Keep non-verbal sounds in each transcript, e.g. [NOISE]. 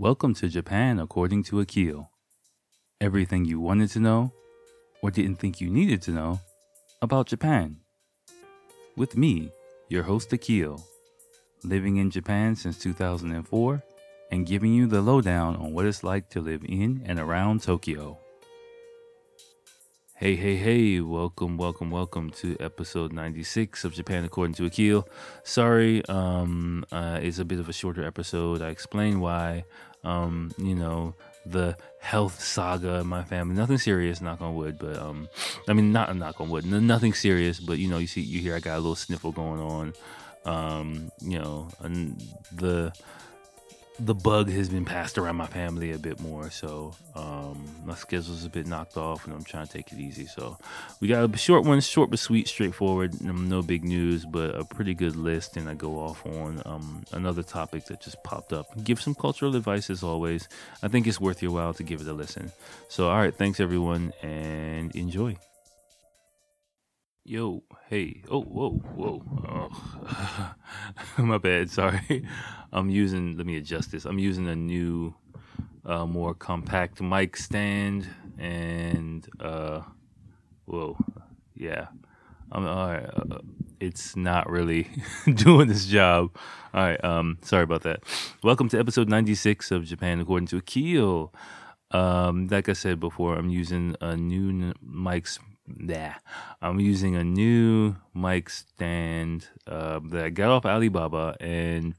Welcome to Japan according to Akil. Everything you wanted to know or didn't think you needed to know about Japan. With me, your host Akil, living in Japan since 2004 and giving you the lowdown on what it's like to live in and around Tokyo. Hey, hey, hey, welcome, welcome, welcome to episode 96 of Japan According to Akil. Sorry, um, uh, it's a bit of a shorter episode. I explain why, um, you know, the health saga in my family. Nothing serious, knock on wood, but, um, I mean, not knock on wood, nothing serious, but, you know, you see, you hear I got a little sniffle going on. Um, you know, and the, the bug has been passed around my family a bit more, so um, my schedule's a bit knocked off, and I'm trying to take it easy. So we got a short one, short but sweet, straightforward. No big news, but a pretty good list, and I go off on um, another topic that just popped up. Give some cultural advice as always. I think it's worth your while to give it a listen. So all right, thanks everyone, and enjoy. Yo, hey, oh, whoa, whoa, oh, [LAUGHS] my bad, sorry. I'm using, let me adjust this. I'm using a new, uh, more compact mic stand, and, uh, whoa, yeah. I'm, all right, uh, it's not really [LAUGHS] doing this job. All right, um, sorry about that. Welcome to episode 96 of Japan According to Akil. Um, like I said before, I'm using a new mic yeah, I'm using a new mic stand uh, that I got off Alibaba and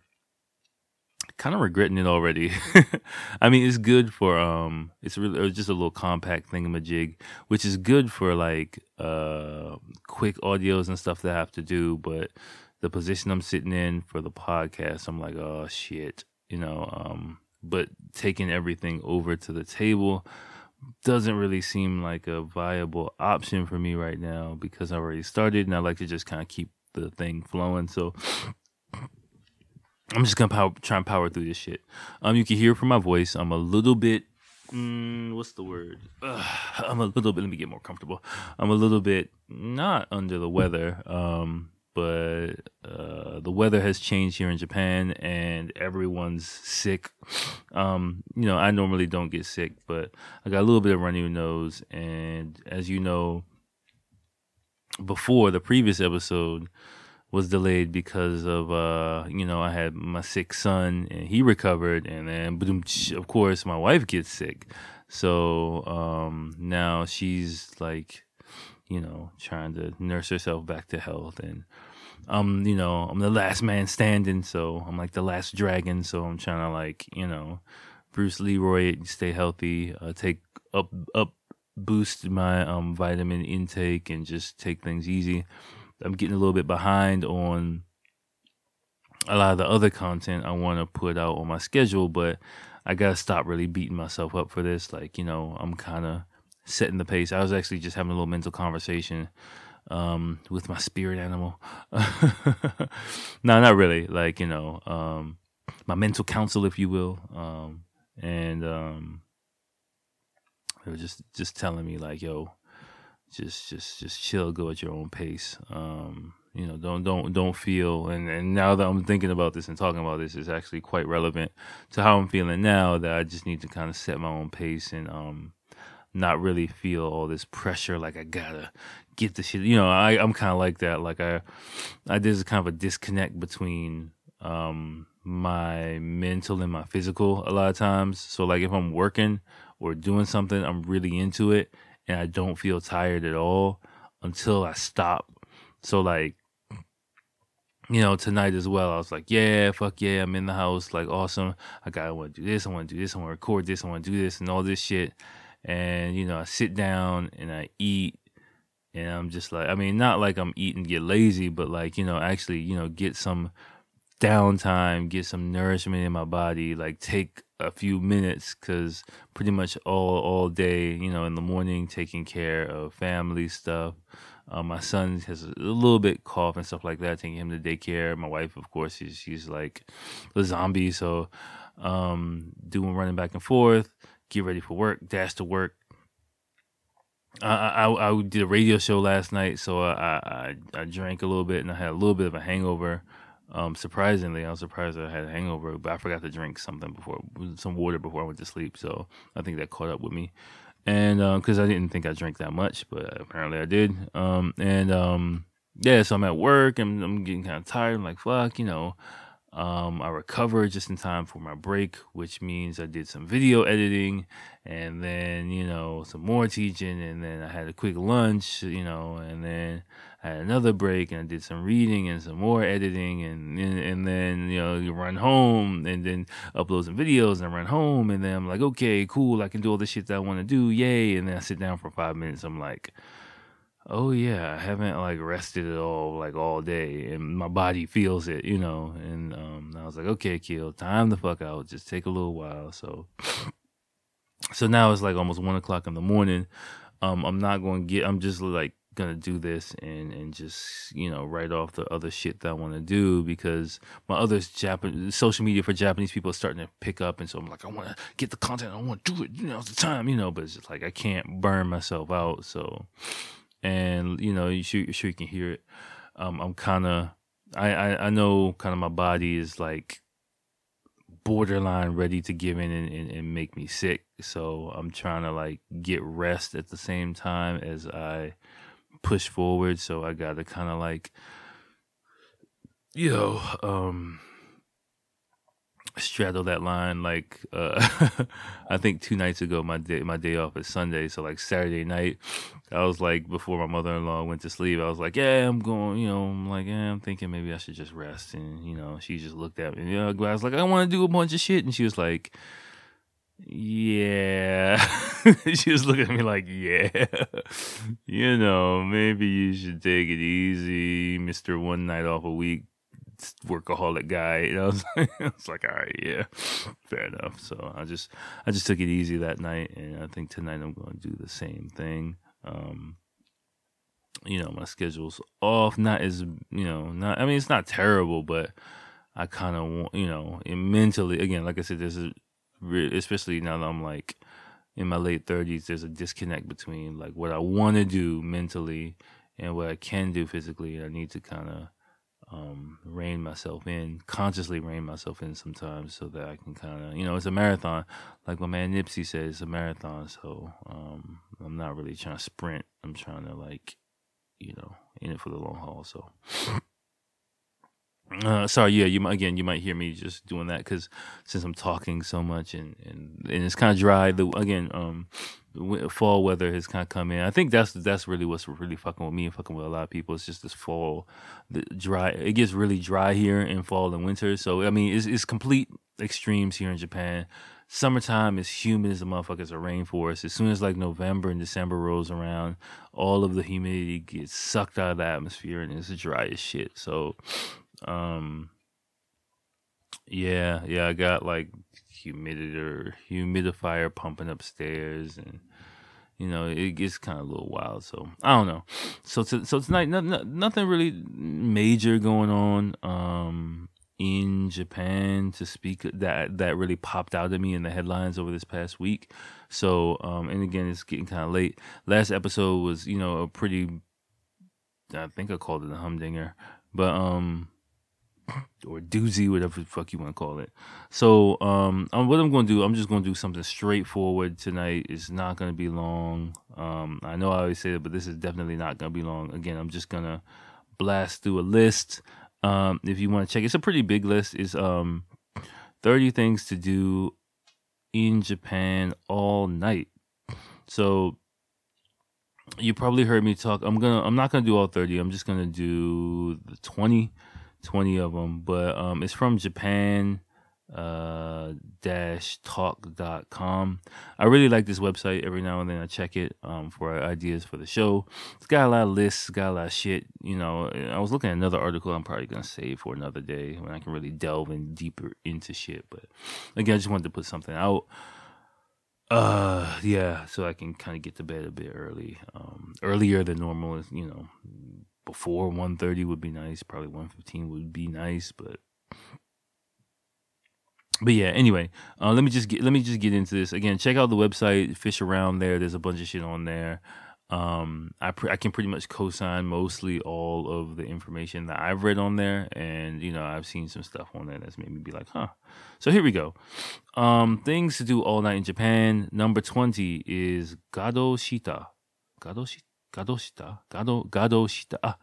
kind of regretting it already. [LAUGHS] I mean, it's good for um, it's really it's just a little compact thingamajig, which is good for like uh, quick audios and stuff that I have to do. But the position I'm sitting in for the podcast, I'm like, oh shit, you know. Um, but taking everything over to the table doesn't really seem like a viable option for me right now because I already started and I like to just kind of keep the thing flowing. So I'm just gonna power, try and power through this shit. Um, you can hear from my voice. I'm a little bit. Mm, what's the word? Ugh, [SIGHS] I'm a little bit. Let me get more comfortable. I'm a little bit not under the weather. Um, but uh, the weather has changed here in Japan and everyone's sick. Um, you know, I normally don't get sick, but I got a little bit of runny nose. And as you know, before the previous episode was delayed because of, uh, you know, I had my sick son and he recovered. And then, of course, my wife gets sick. So um, now she's like, you know, trying to nurse herself back to health. And I'm, you know, I'm the last man standing, so I'm like the last dragon. So I'm trying to like, you know, Bruce Leroy, stay healthy, uh, take up up boost my um vitamin intake and just take things easy. I'm getting a little bit behind on a lot of the other content I want to put out on my schedule, but I gotta stop really beating myself up for this. Like, you know, I'm kind of setting the pace. I was actually just having a little mental conversation um, with my spirit animal. [LAUGHS] no, not really. Like you know, um, my mental counsel, if you will, um, and um, they were just just telling me like, yo, just just just chill, go at your own pace. Um, you know, don't don't don't feel. And and now that I'm thinking about this and talking about this, is actually quite relevant to how I'm feeling now. That I just need to kind of set my own pace and um not really feel all this pressure like I gotta get the shit. You know, I I'm kind of like that. Like I I there's kind of a disconnect between um my mental and my physical a lot of times. So like if I'm working or doing something, I'm really into it and I don't feel tired at all until I stop. So like you know, tonight as well, I was like, yeah, fuck yeah, I'm in the house, like awesome. I got, I want to do this, I want to do this, I want to record this, I want to do this, and all this shit and you know I sit down and I eat and I'm just like I mean not like I'm eating get lazy but like you know actually you know get some downtime get some nourishment in my body like take a few minutes cuz pretty much all all day you know in the morning taking care of family stuff uh, my son has a little bit cough and stuff like that taking him to daycare my wife of course she's, she's like a zombie so um doing running back and forth get ready for work, dash to work. I, I, I did a radio show last night, so I, I I drank a little bit and I had a little bit of a hangover. Um, surprisingly, I was surprised I had a hangover, but I forgot to drink something before, some water before I went to sleep. So I think that caught up with me. And because uh, I didn't think I drank that much, but apparently I did. Um, and um, yeah, so I'm at work and I'm getting kind of tired. I'm like, fuck, you know. Um, I recovered just in time for my break, which means I did some video editing and then, you know, some more teaching. And then I had a quick lunch, you know, and then I had another break and I did some reading and some more editing. And, and, and then, you know, you run home and then upload some videos and I run home. And then I'm like, okay, cool. I can do all the shit that I want to do. Yay. And then I sit down for five minutes. I'm like, oh yeah, I haven't like rested at all like all day, and my body feels it, you know. And um, I was like, okay, Keel, time the fuck out. Just take a little while. So, [SNIFFS] so now it's like almost one o'clock in the morning. Um, I'm not going to get. I'm just like gonna do this and and just you know write off the other shit that I want to do because my other Japanese social media for Japanese people is starting to pick up and so I'm like I want to get the content I want to do it you know it's the time you know but it's just like I can't burn myself out so and you know, you sure, sure you can hear it. Um, I'm kind of, I, I, I know kind of my body is like borderline ready to give in and, and, and make me sick. So I'm trying to like get rest at the same time as I push forward. So I got to kind of like, you know, um, straddle that line like uh [LAUGHS] i think two nights ago my day my day off is sunday so like saturday night i was like before my mother-in-law went to sleep i was like yeah i'm going you know i'm like yeah i'm thinking maybe i should just rest and you know she just looked at me know, i was like i want to do a bunch of shit and she was like yeah [LAUGHS] she was looking at me like yeah [LAUGHS] you know maybe you should take it easy mr one night off a week workaholic guy. You know, [LAUGHS] I was like, all right, yeah, fair enough. So I just I just took it easy that night, and I think tonight I'm going to do the same thing. Um, you know, my schedule's off. Not as you know, not I mean, it's not terrible, but I kind of want you know, mentally again, like I said, there's a especially now that I'm like in my late 30s, there's a disconnect between like what I want to do mentally and what I can do physically. I need to kind of um, rein myself in, consciously rein myself in sometimes so that I can kind of, you know, it's a marathon. Like my man Nipsey says, it's a marathon. So um, I'm not really trying to sprint. I'm trying to, like, you know, in it for the long haul. So. [LAUGHS] Uh, sorry, yeah, you might again. You might hear me just doing that because since I'm talking so much and and, and it's kind of dry. The again, um, fall weather has kind of come in. I think that's that's really what's really fucking with me and fucking with a lot of people. It's just this fall, the dry. It gets really dry here in fall and winter. So I mean, it's it's complete extremes here in Japan. Summertime is humid as a motherfucker. It's a rainforest. As soon as like November and December rolls around, all of the humidity gets sucked out of the atmosphere and it's dry as shit. So um, yeah, yeah, I got like humidifier, humidifier pumping upstairs, and you know it gets kind of a little wild. So I don't know. So so tonight, no, no, nothing really major going on. Um, in Japan to speak that that really popped out at me in the headlines over this past week. So um and again it's getting kind of late. Last episode was, you know, a pretty I think I called it a humdinger. But um or doozy, whatever the fuck you want to call it. So, um, um what I'm going to do, I'm just going to do something straightforward tonight. It's not going to be long. Um, I know I always say it, but this is definitely not going to be long. Again, I'm just going to blast through a list. Um, if you want to check, it's a pretty big list. It's um, 30 things to do in Japan all night. So you probably heard me talk. I'm gonna. I'm not gonna do all 30. I'm just gonna do the 20 20 of them, but um, it's from Japan uh dash talk.com i really like this website. Every now and then i check it um for ideas for the show. It's got a lot of lists got a lot of shit you know. I was looking at another article i'm probably gonna save for another day when i can really delve in deeper into shit but again i just wanted to put something out. Uh yeah so i can kind of get to bed a bit early um earlier than normal you know before 1.30 would be nice probably 1.15 would be nice but but yeah anyway uh, let me just get let me just get into this. Again check out the website fish around there there's a bunch of shit on there Um, I I can pretty much co-sign mostly all of the information that I've read on there, and you know I've seen some stuff on there that's made me be like, huh. So here we go. Um, things to do all night in Japan. Number twenty is Gado Shita. Gado Shita. Gado Shita. Gado Gado Shita. Ah,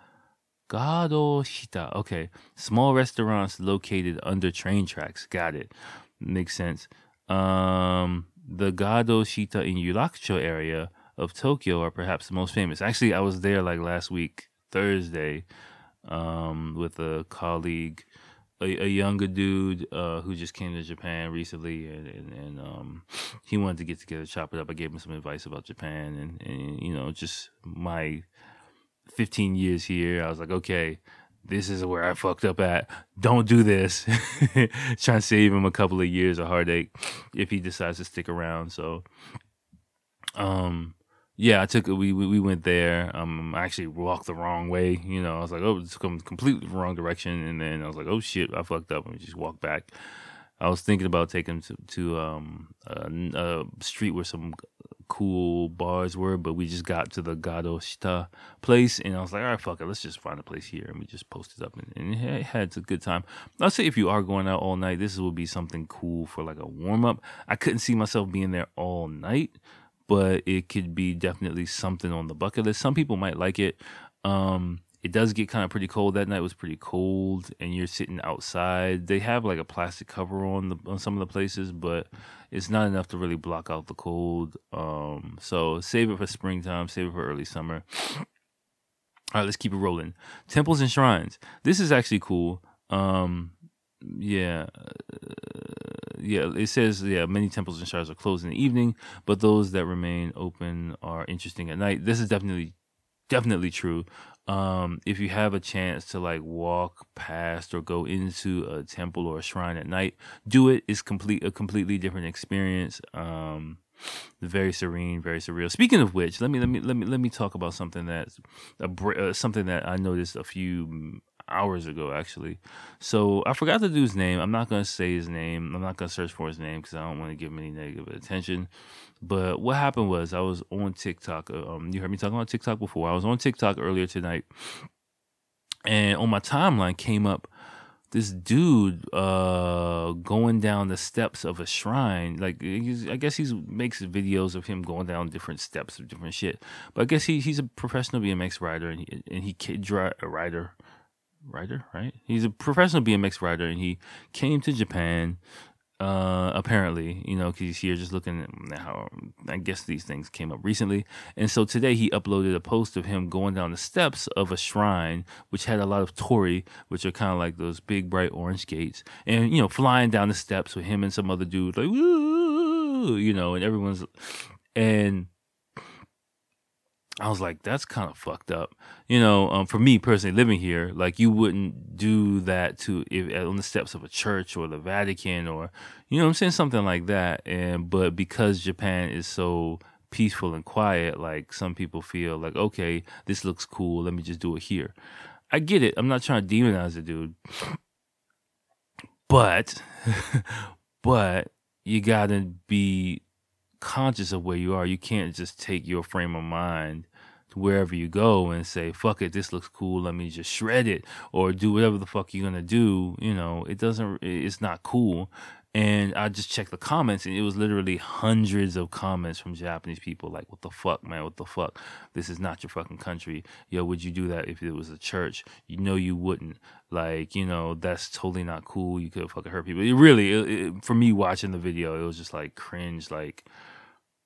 Gado Shita. Okay, small restaurants located under train tracks. Got it. Makes sense. Um, the Gado Shita in Yurakucho area of Tokyo are perhaps the most famous. Actually, I was there like last week, Thursday, um, with a colleague, a, a younger dude uh, who just came to Japan recently, and, and, and um, he wanted to get together, chop it up. I gave him some advice about Japan, and, and you know, just my 15 years here. I was like, okay, this is where I fucked up at. Don't do this. [LAUGHS] Trying to save him a couple of years of heartache if he decides to stick around. So, um, yeah, I took we we went there. Um, I actually walked the wrong way. You know, I was like, oh, it's come completely wrong direction, and then I was like, oh shit, I fucked up, and just walked back. I was thinking about taking to to um a, a street where some cool bars were, but we just got to the Gadoshita place, and I was like, all right, fuck it, let's just find a place here, and we just posted up, and, and it had a good time. I'll say if you are going out all night, this would be something cool for like a warm up. I couldn't see myself being there all night but it could be definitely something on the bucket list. Some people might like it. Um, it does get kind of pretty cold. That night was pretty cold, and you're sitting outside. They have like a plastic cover on the on some of the places, but it's not enough to really block out the cold. Um, so save it for springtime. Save it for early summer. All right, let's keep it rolling. Temples and shrines. This is actually cool. Um, yeah, yeah, it says yeah, many temples and shrines are closed in the evening, but those that remain open are interesting at night. This is definitely definitely true. Um, if you have a chance to like walk past or go into a temple or a shrine at night, do it. It's complete a completely different experience. Um, very serene, very surreal. Speaking of which, let me let me let me let me talk about something that's a, uh, something that I noticed a few hours ago, actually. So I forgot the dude's name. I'm not gonna say his name. I'm not gonna search for his name because I don't want to give him any negative attention. But what happened was I was on TikTok. Uh, um, you heard me talking about TikTok before. I was on TikTok earlier tonight, and on my timeline came up this dude uh going down the steps of a shrine like i guess he makes videos of him going down different steps of different shit but i guess he, he's a professional bmx rider and he, and he kid rider rider, right? He's a professional BMX rider, and he came to Japan. Uh, apparently, you know, because he's here just looking at how I guess these things came up recently. And so today he uploaded a post of him going down the steps of a shrine, which had a lot of torii, which are kind of like those big bright orange gates, and you know, flying down the steps with him and some other dude, like, Woo! you know, and everyone's and I was like, that's kind of fucked up. You know, um, for me personally, living here, like you wouldn't do that to if on the steps of a church or the Vatican or, you know, I'm saying something like that. And but because Japan is so peaceful and quiet, like some people feel like, okay, this looks cool. Let me just do it here. I get it. I'm not trying to demonize the dude, but, [LAUGHS] but you gotta be conscious of where you are. You can't just take your frame of mind to wherever you go and say, fuck it, this looks cool, let me just shred it or do whatever the fuck you're gonna do. You know, it doesn't, it's not cool. And I just checked the comments, and it was literally hundreds of comments from Japanese people like, "What the fuck, man? What the fuck? This is not your fucking country. Yo, would you do that if it was a church? You know you wouldn't. Like, you know, that's totally not cool. You could fucking hurt people. It really, it, it, for me watching the video, it was just like cringe. Like,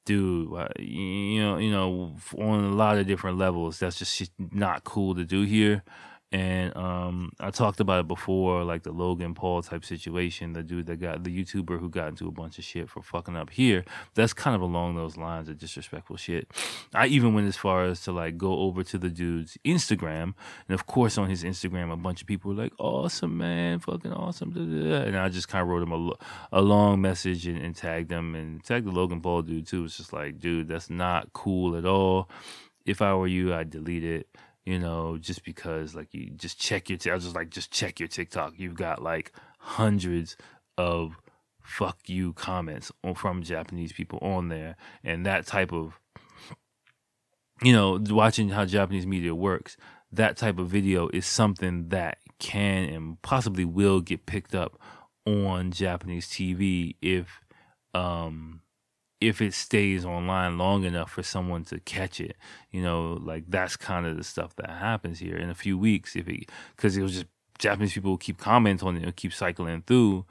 dude, uh, you know, you know, on a lot of different levels, that's just not cool to do here and um, I talked about it before, like the Logan Paul type situation, the dude that got the YouTuber who got into a bunch of shit for fucking up here. That's kind of along those lines of disrespectful shit. I even went as far as to like go over to the dude's Instagram, and of course on his Instagram, a bunch of people were like, "Awesome, man, fucking awesome," and I just kind of wrote him a, a long message and, and tagged him and tagged the Logan Paul dude too. It's just like, dude, that's not cool at all. If I were you, I'd delete it you know, just because like you just check your, t- I was just like, just check your TikTok. You've got like hundreds of fuck you comments on, from Japanese people on there. And that type of you know, watching how Japanese media works, that type of video is something that can and possibly will get picked up on Japanese TV if um if it stays online long enough for someone to catch it. You know, like that's kind of the stuff that happens here in a few weeks if it cuz it was just Japanese people keep commenting on it and keep cycling through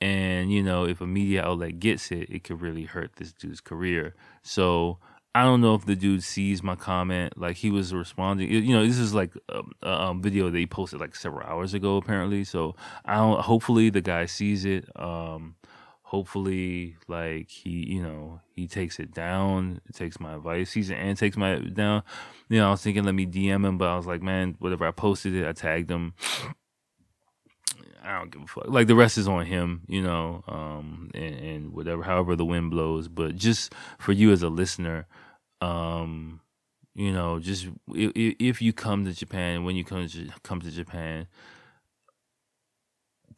and you know, if a media outlet gets it, it could really hurt this dude's career. So I don't know if the dude sees my comment. Like he was responding. You know, this is like a, a video that he posted like several hours ago, apparently. So I don't. Hopefully, the guy sees it. Um, hopefully, like he, you know, he takes it down. Takes my advice. he's it and takes my down. You know, I was thinking let me DM him, but I was like, man, whatever. I posted it. I tagged him. I don't give a fuck. Like the rest is on him, you know, um, and, and whatever, however the wind blows. But just for you as a listener, um, you know, just if, if you come to Japan, when you come to come to Japan,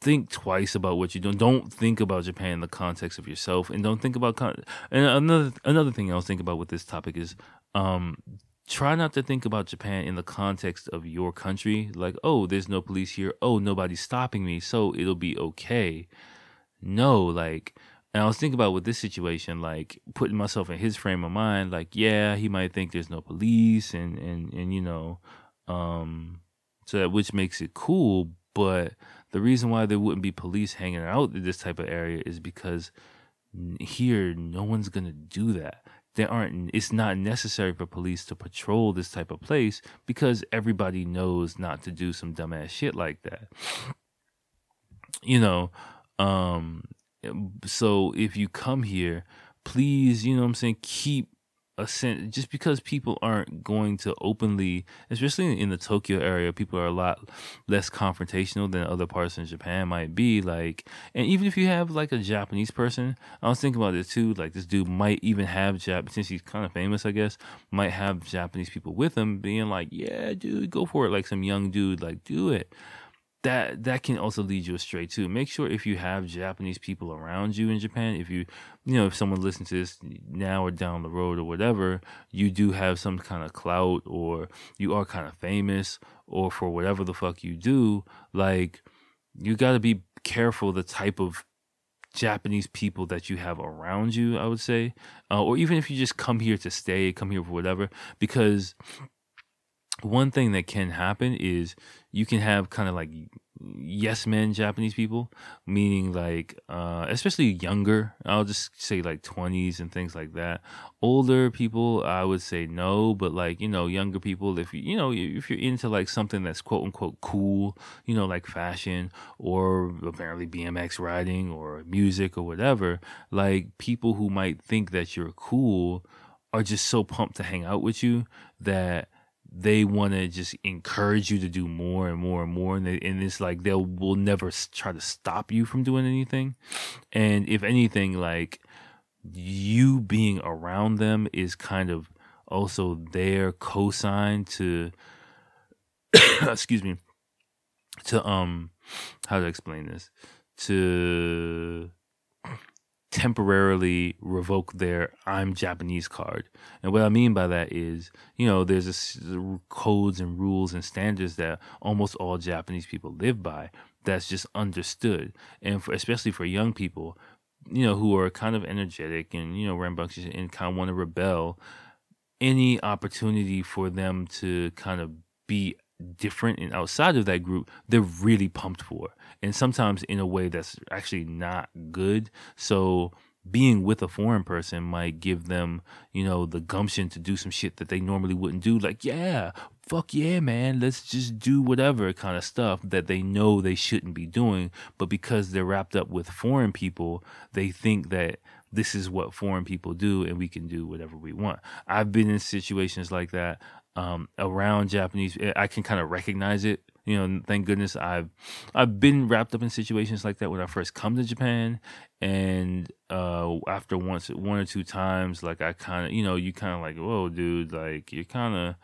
think twice about what you're doing. Don't think about Japan in the context of yourself, and don't think about. Con- and another another thing I was thinking about with this topic is, um, try not to think about Japan in the context of your country. Like, oh, there's no police here. Oh, nobody's stopping me, so it'll be okay. No, like and I was thinking about with this situation, like putting myself in his frame of mind, like, yeah, he might think there's no police and, and, and, you know, um, so that which makes it cool. But the reason why there wouldn't be police hanging out in this type of area is because here, no one's going to do that. There aren't, it's not necessary for police to patrol this type of place because everybody knows not to do some dumbass shit like that. You know, um, so if you come here, please, you know what I'm saying, keep a sense just because people aren't going to openly especially in the Tokyo area people are a lot less confrontational than other parts in Japan might be like and even if you have like a Japanese person I was thinking about this too like this dude might even have Jap since he's kind of famous I guess might have Japanese people with him being like yeah dude go for it like some young dude like do it that that can also lead you astray too. Make sure if you have Japanese people around you in Japan, if you you know if someone listens to this now or down the road or whatever, you do have some kind of clout or you are kind of famous or for whatever the fuck you do, like you got to be careful the type of Japanese people that you have around you. I would say, uh, or even if you just come here to stay, come here for whatever, because one thing that can happen is you can have kind of like yes men Japanese people, meaning like uh, especially younger. I'll just say like twenties and things like that. Older people, I would say no, but like you know younger people, if you you know if you're into like something that's quote unquote cool, you know like fashion or apparently BMX riding or music or whatever, like people who might think that you're cool are just so pumped to hang out with you that they want to just encourage you to do more and more and more and, they, and it's like they'll will never try to stop you from doing anything. And if anything like you being around them is kind of also their cosign to [COUGHS] excuse me to um how to explain this? To temporarily revoke their I'm Japanese card. And what I mean by that is, you know, there's this codes and rules and standards that almost all Japanese people live by that's just understood. And for, especially for young people, you know, who are kind of energetic and, you know, rambunctious and kind of want to rebel, any opportunity for them to kind of be different and outside of that group, they're really pumped for. And sometimes in a way that's actually not good. So being with a foreign person might give them, you know, the gumption to do some shit that they normally wouldn't do. Like, yeah, fuck yeah, man, let's just do whatever kind of stuff that they know they shouldn't be doing. But because they're wrapped up with foreign people, they think that this is what foreign people do and we can do whatever we want. I've been in situations like that um, around Japanese. Eh, I can kind of recognize it. You know, thank goodness I've I've been wrapped up in situations like that when I first come to Japan, and uh, after once one or two times, like I kind of you know you kind of like whoa dude like you're kind of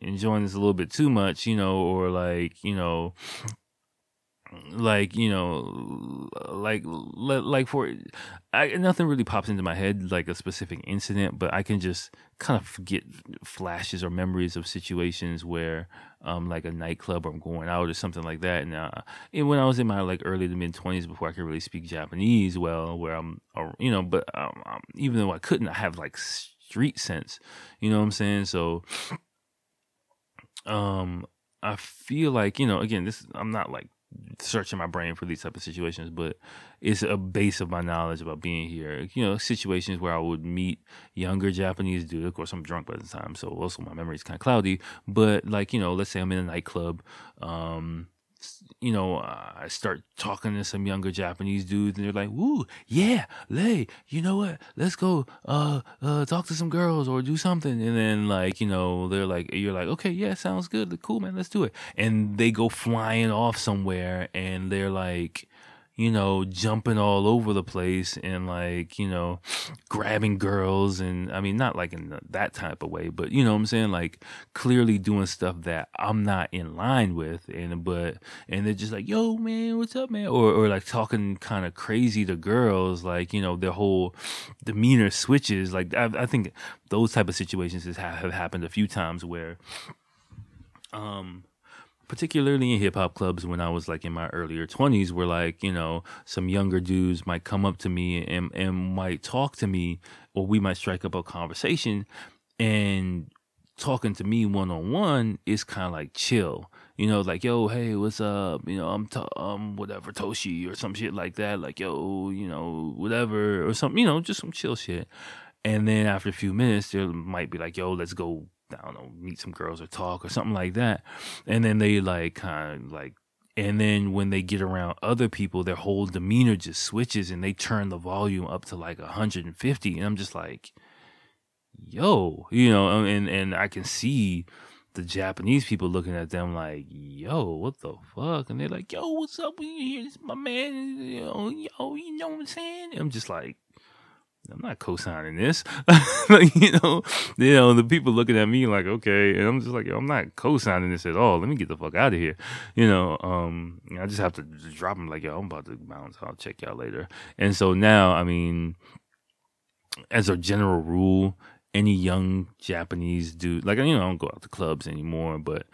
enjoying this a little bit too much, you know, or like you know like you know like like for I, nothing really pops into my head like a specific incident but i can just kind of get flashes or memories of situations where um like a nightclub or i'm going out or something like that. And, uh, and when i was in my like early to mid 20s before i could really speak japanese well where i'm or, you know but um, um, even though i couldn't i have like street sense you know what i'm saying? So um I feel like you know again this I'm not like searching my brain for these type of situations, but it's a base of my knowledge about being here. You know, situations where I would meet younger Japanese dudes. Of course, I'm drunk by the time, so also my memory is kind of cloudy. But like, you know, let's say I'm in a nightclub. Um, you know, I start talking to some younger Japanese dudes, and they're like, "Woo, yeah, Lay, you know what? Let's go, uh, uh, talk to some girls or do something." And then, like, you know, they're like, "You're like, okay, yeah, sounds good, cool, man, let's do it." And they go flying off somewhere, and they're like, you know, jumping all over the place and like, you know, [SNIFFS] grabbing girls and I mean not like in that type of way, but you know what I'm saying, like clearly doing stuff that I'm not in line with and but and they're just like, "Yo, man, what's up, man?" or or like talking kind of crazy to girls, like, you know, their whole [SNIFFS] demeanor switches. Like I, I think those type of situations have, have happened a few times where um particularly in hip hop clubs when I was like in my earlier 20s, where like, you know, some younger dudes might come up to me and, and might talk to me, or we might strike up a conversation. And talking to me one on one is kind of like chill. You know, like yo, hey, what's up? You know, I'm to- um whatever Toshi or some shit like that. Like yo, you know, whatever or something. You know, just some chill shit. And then after a few minutes, there might be like, yo, let's go I don't know, meet some girls or talk or something like that. And then they like kind of like and then when they get around other people, their whole demeanor just switches and they turn the volume up to like 150. And I'm just like, yo, you know, um, and and I can see the Japanese people looking at them like, yo, what the fuck? And they're like, yo, what's up? You here? This is my man. Know, yo, you know what I'm saying? I'm just like, I'm not co-signing this. [LAUGHS] you know, you know, the people looking at me like, okay, and I'm just like, I'm not co-signing this at all. Let me get the fuck out of here. You know, um, I just have to drop them like, yo, I'm about to bounce. I'll check y'all later. And so now, I mean, as a general rule, any young Japanese dude, like, you know, I don't go out to clubs anymore, but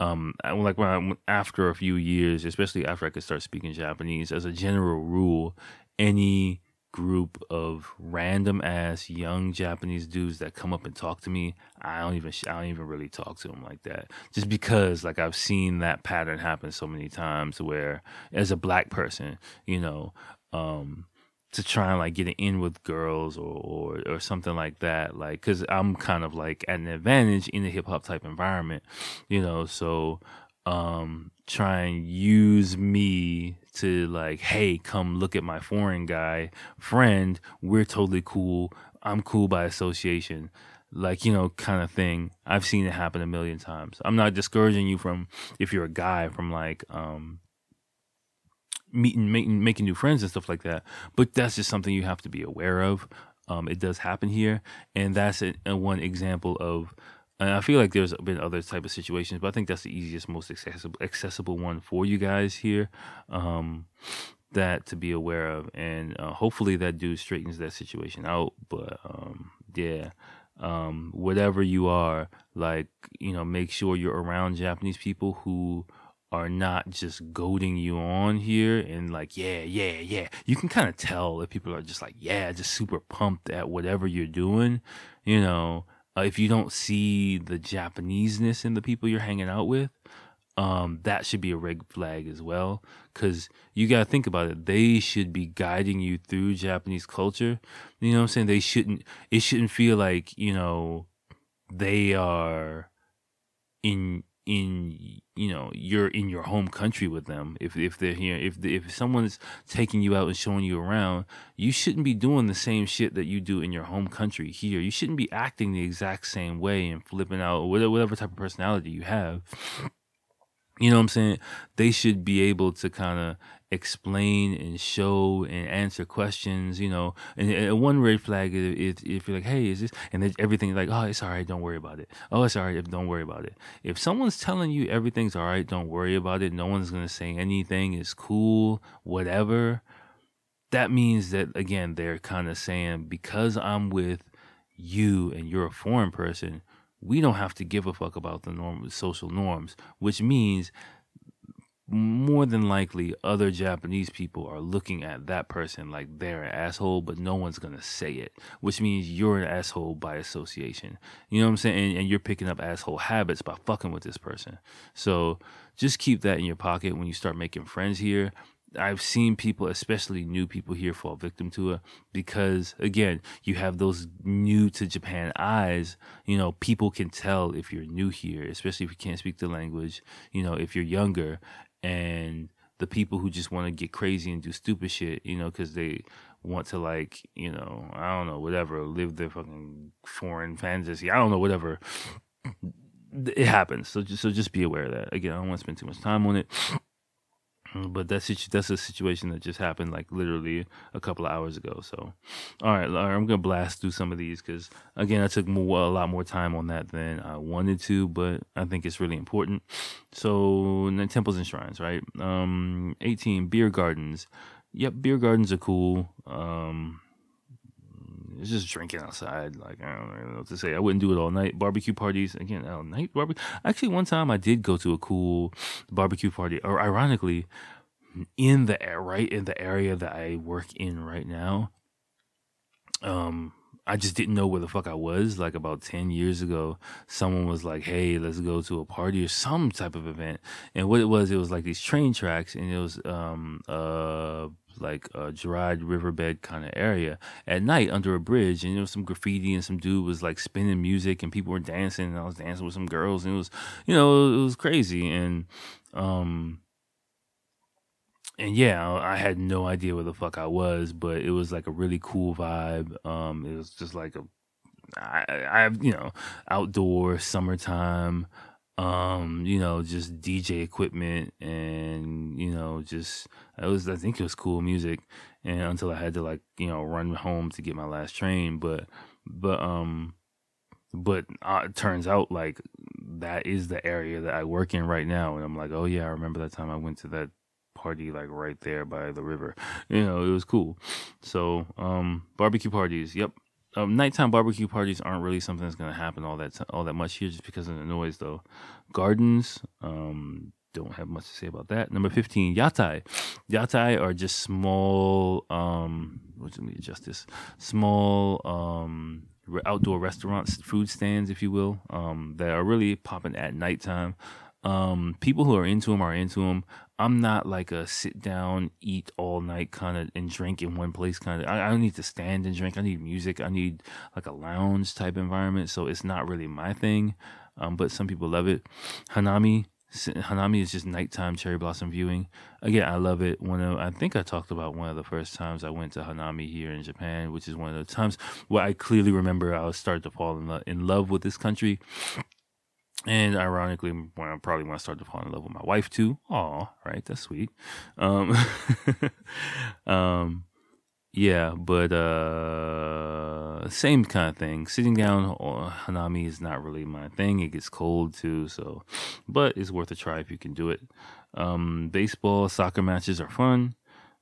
um, like when I, after a few years, especially after I could start speaking Japanese, as a general rule, any group of random ass young Japanese dudes that come up and talk to me, I don't even I don't even really talk to them like that. Just because like I've seen that pattern happen so many times where as a black person, you know, um to try and like get in with girls or, or or something like that like cuz I'm kind of like at an advantage in the hip hop type environment, you know, so um try and use me to like, hey, come look at my foreign guy friend. We're totally cool. I'm cool by association. Like, you know, kind of thing. I've seen it happen a million times. I'm not discouraging you from if you're a guy from like um meeting making making new friends and stuff like that. But that's just something you have to be aware of. Um, it does happen here, and that's a, a one example of and I feel like there's been other type of situations, but I think that's the easiest, most accessible, accessible one for you guys here. Um, that to be aware of, and uh, hopefully that dude straightens that situation out. But um, yeah, um, whatever you are, like you know, make sure you're around Japanese people who are not just goading you on here and like yeah yeah yeah you can kind of tell if people are just like yeah just super pumped at whatever you're doing you know uh, if you don't see the Japaneseness in the people you're hanging out with, um, that should be a red flag as well. Because you got to think about it. They should be guiding you through Japanese culture. You know what I'm saying? They shouldn't, it shouldn't feel like, you know, they are in in you know you're in your home country with them. If if they're here if if someone's taking you out and showing you around you shouldn't be doing the same shit that you do in your home country here. You shouldn't be acting the exact same way and flipping out whatever, whatever type of personality you have you know what I'm saying? They should be able to kind of explain and show and answer questions, you know. And, and one red flag is if you're like, hey, is this, and everything's like, oh, it's all right, don't worry about it. Oh, it's all right, don't worry about it. If someone's telling you everything's all right, don't worry about it, no one's going to say anything, is cool, whatever, that means that, again, they're kind of saying, because I'm with you and you're a foreign person, we don't have to give a fuck about the norm social norms, which means more than likely other Japanese people are looking at that person like they're an asshole, but no one's gonna say it, which means you're an asshole by association. You know what I'm saying? And, and, you're picking up asshole habits by fucking with this person. So just keep that in your pocket when you start making friends here. I've seen people, especially new people here, fall victim to it because, again, you have those new to Japan eyes. You know, people can tell if you're new here, especially if you can't speak the language, you know, if you're younger. And the people who just want to get crazy and do stupid shit, you know, because they want to, like, you know, I don't know, whatever, live their fucking foreign fantasy. I don't know, whatever. It happens. So just, so just be aware of that. Again, I don't want to spend too much time on it. Mm, but that's that's a situation that just happened like literally a couple of hours ago. So, all right, I'm gonna blast through some of these because again, I took more, a lot more time on that than I wanted to, but I think it's really important. So, temples and shrines, right? Um, 18 beer gardens. Yep, beer gardens are cool. Um, it's just drinking outside. Like I don't know what to say. I wouldn't do it all night. Barbecue parties again all night. Barbecue. Actually, one time I did go to a cool barbecue party. Or ironically, in the right in the area that I work in right now. Um, I just didn't know where the fuck I was. Like about 10 years ago, someone was like, hey, let's go to a party or some type of event. And what it was, it was like these train tracks and it was um, uh, like a dried riverbed kind of area at night under a bridge and there was some graffiti and some dude was like spinning music and people were dancing and I was dancing with some girls and it was you know it was crazy and um and yeah, I had no idea where the fuck I was, but it was like a really cool vibe. Um, it was just like a, I, I, you know, outdoor summertime um, you know, just DJ equipment and, you know, just it was I think it was cool music and until I had to like, you know, run home to get my last train, but but um but uh, it turns out like that is the area that I work in right now and I'm like, "Oh yeah, I remember that time I went to that party like right there by the river." You know, it was cool. So, um barbecue parties. Yep um, nighttime barbecue parties aren't really something that's gonna happen all that t- all that much here, just because of the noise. Though, gardens, um, don't have much to say about that. Number fifteen, yatai. Yatai are just small. Um, let me adjust this. Small um, outdoor restaurants, food stands, if you will, um, that are really popping at nighttime. Um, people who are into them are into them. I'm not like a sit down, eat all night kind of and drink in one place kind of. I, I don't need to stand and drink. I need music. I need like a lounge type environment. So it's not really my thing. Um, but some people love it. Hanami, Hanami is just nighttime cherry blossom viewing. Again, I love it. One of I think I talked about one of the first times I went to Hanami here in Japan, which is one of the times where I clearly remember I started to fall in, in love with this country. And ironically, when I probably want to start to fall in love with my wife too. Aw, right? That's sweet. Um, [LAUGHS] um, yeah, but uh, same kind of thing. Sitting down on hanami is not really my thing. It gets cold too, so but it's worth a try if you can do it. Um, baseball, soccer matches are fun.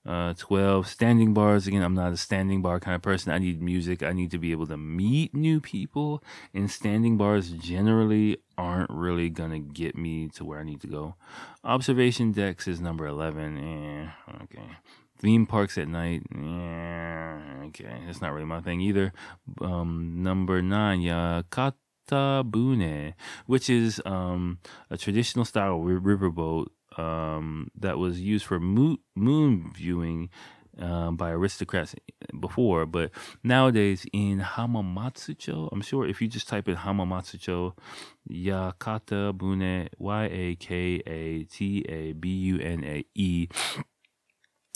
Uh, 12 standing bars. Again, I'm not a standing bar kind of person. I need music. I need to be able to meet new people. And standing bars generally aren't really to get me to where I need to go. Observation decks is number 11. Eh, okay. Theme parks at night. Eh, okay. It's not really my thing either. Um, number 9, Yakata Bune, which is um, a traditional style riverboat um, that was used for moon, viewing um, by aristocrats before, but nowadays in Hamamatsucho, I'm sure if you just type in Hamamatsucho, Yakata Bune, Y A K A T A B U N A E.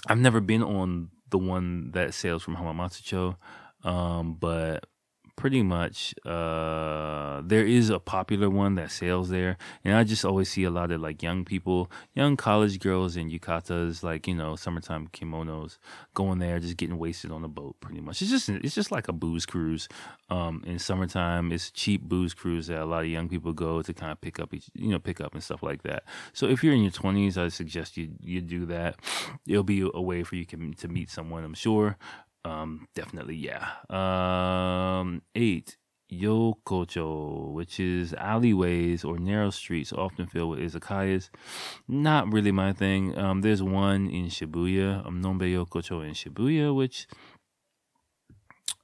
I've never been on the one that sails from Hamamatsucho, um, but pretty much uh, there is a popular one that sails there. And i just always see a lot of like young people young college girls in yukatas like you know summertime kimonos going there just getting wasted on the boat pretty much. It's just it's just like a booze cruise. Um, in summertime it's cheap booze cruise that a lot of young people go to kind of pick up each you know pick up and stuff like that. So if you're in your 20s i suggest you you do that. It'll be a way for you to meet someone i'm sure um, definitely, yeah. Um, eight, Yokocho, which is alleyways or narrow streets often filled with izakayas. Not really my thing. Um, there's one in Shibuya, um, Nonbei Yokocho in Shibuya, which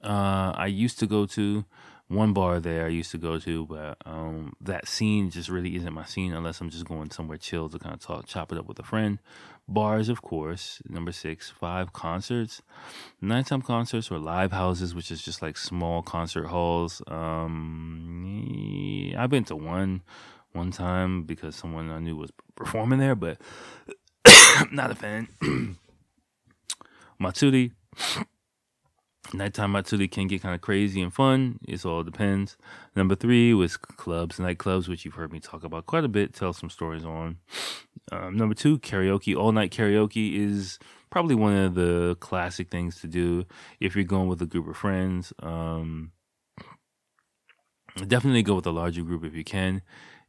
uh, I used to go to one bar there I used to go to, but um, that scene just really isn't my scene unless I'm just going somewhere chill to kind of talk, chop it up with a friend. Bars, of course. Number six, five concerts, nighttime concerts or live houses, which is just like small concert halls. Um, I've been to one one time because someone I knew was performing there, but [COUGHS] not a fan. [COUGHS] Matsuri Nighttime Matsuri can get kind of crazy and fun. It all depends. Number three was clubs, nightclubs, which you've heard me talk about quite a bit, tell some stories on. Um, number two, karaoke. All night karaoke is probably one of the classic things to do if you're going with a group of friends. Um, definitely go with a larger group if you can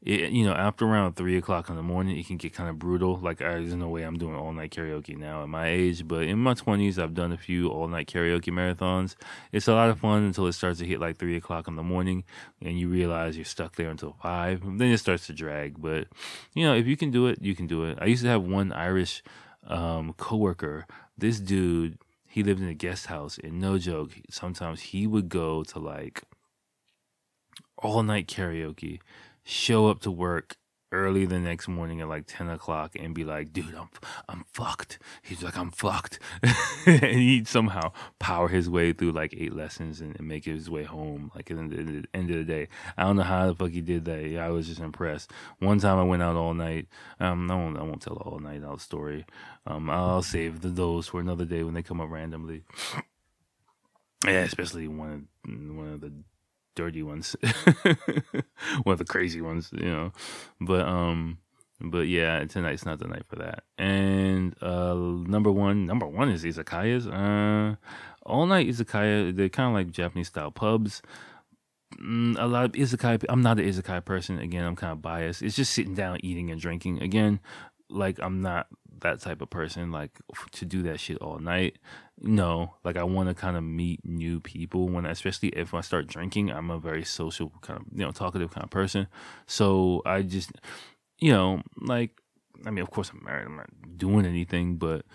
it, you know, after around three o'clock in the morning, it can get kind of brutal. Like, there's no way I'm doing all night karaoke now at my age, but in my 20s, I've done a few all night karaoke marathons. It's a lot of fun until it starts to hit like three o'clock in the morning and you realize you're stuck there until five. Then it starts to drag. But, you know, if you can do it, you can do it. I used to have one Irish um, coworker. This dude, he lived in a guest house, and no joke, sometimes he would go to like all night karaoke show up to work early the next morning at like 10 o'clock and be like, dude, I'm, I'm fucked. He's like, I'm fucked. [LAUGHS] and he'd somehow power his way through like eight lessons and, and make his way home. Like at the, at the, end of the day, I don't know how the fuck he did that. I was just impressed. One time I went out all night. Um, I won't, I won't tell the all night out story. Um, I'll save the, those for another day when they come up randomly. [SNIFFS] Yeah, especially one of, one of the dirty ones, [LAUGHS] one of the crazy ones, you know. But um, but yeah, tonight's not the night for that. And uh, number one, number one is izakayas. Uh, all night izakaya. They're kind of like Japanese style pubs. Mm, a lot of izakaya. I'm not an izakaya person. Again, I'm kind of biased. It's just sitting down, eating and drinking. Again, like I'm not that type of person like to do that shit all night no like i want to kind of meet new people when especially if i start drinking i'm a very social kind of you know talkative kind of person. So i just you know like i mean of course i'm married i'm not doing anything but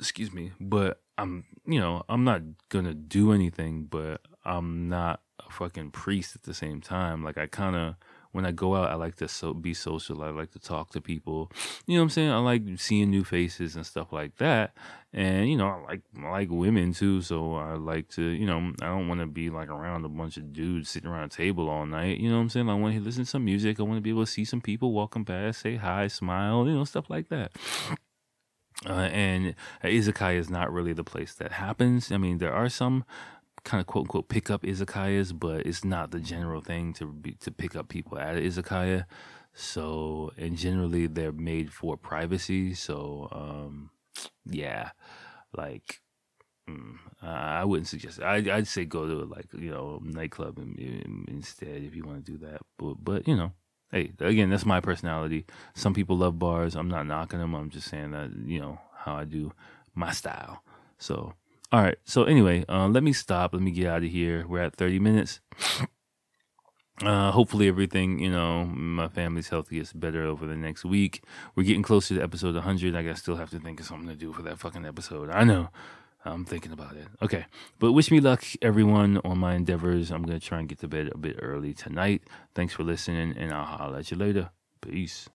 excuse me but i'm you know i'm not gonna do anything but i'm not a fucking priest at the same time. Like i kind of when I go out, I like to so be social. I like to talk to people. You know what I'm saying? I like seeing new faces and stuff like that. And you know, I like I like women too, so I like to, you know, I don't want to be like around a bunch of dudes sitting around a table all night. You know what I'm saying? I want to listen to some music. I want to be able to see some people walking past, say hi, smile, you know, stuff like that. Uh, and izakaya is not really the place that happens. I mean, there are some kind of quote unquote pick up izakayas, but it's not the general thing to be, to pick up people at an izakaya. So, and generally they're made for privacy. So, um, yeah, like mm, I wouldn't suggest. I, I'd say go to like you know nightclub instead if you want to do that. But but you know, hey, again, that's my personality. Some people love bars. I'm not knocking them. I'm just saying that you know how I do my style. So all right. So anyway, uh, let me stop. Let me get out of here. We're at 30 minutes. Uh, hopefully everything, you know, my family's health gets better over the next week. We're getting closer to episode 100. I still have to think of something to do for that fucking episode. I know. I'm thinking about it. Okay. But wish me luck, everyone, on my endeavors. I'm going to try and get to bed a bit early tonight. Thanks for listening, and I'll holler at you later. Peace.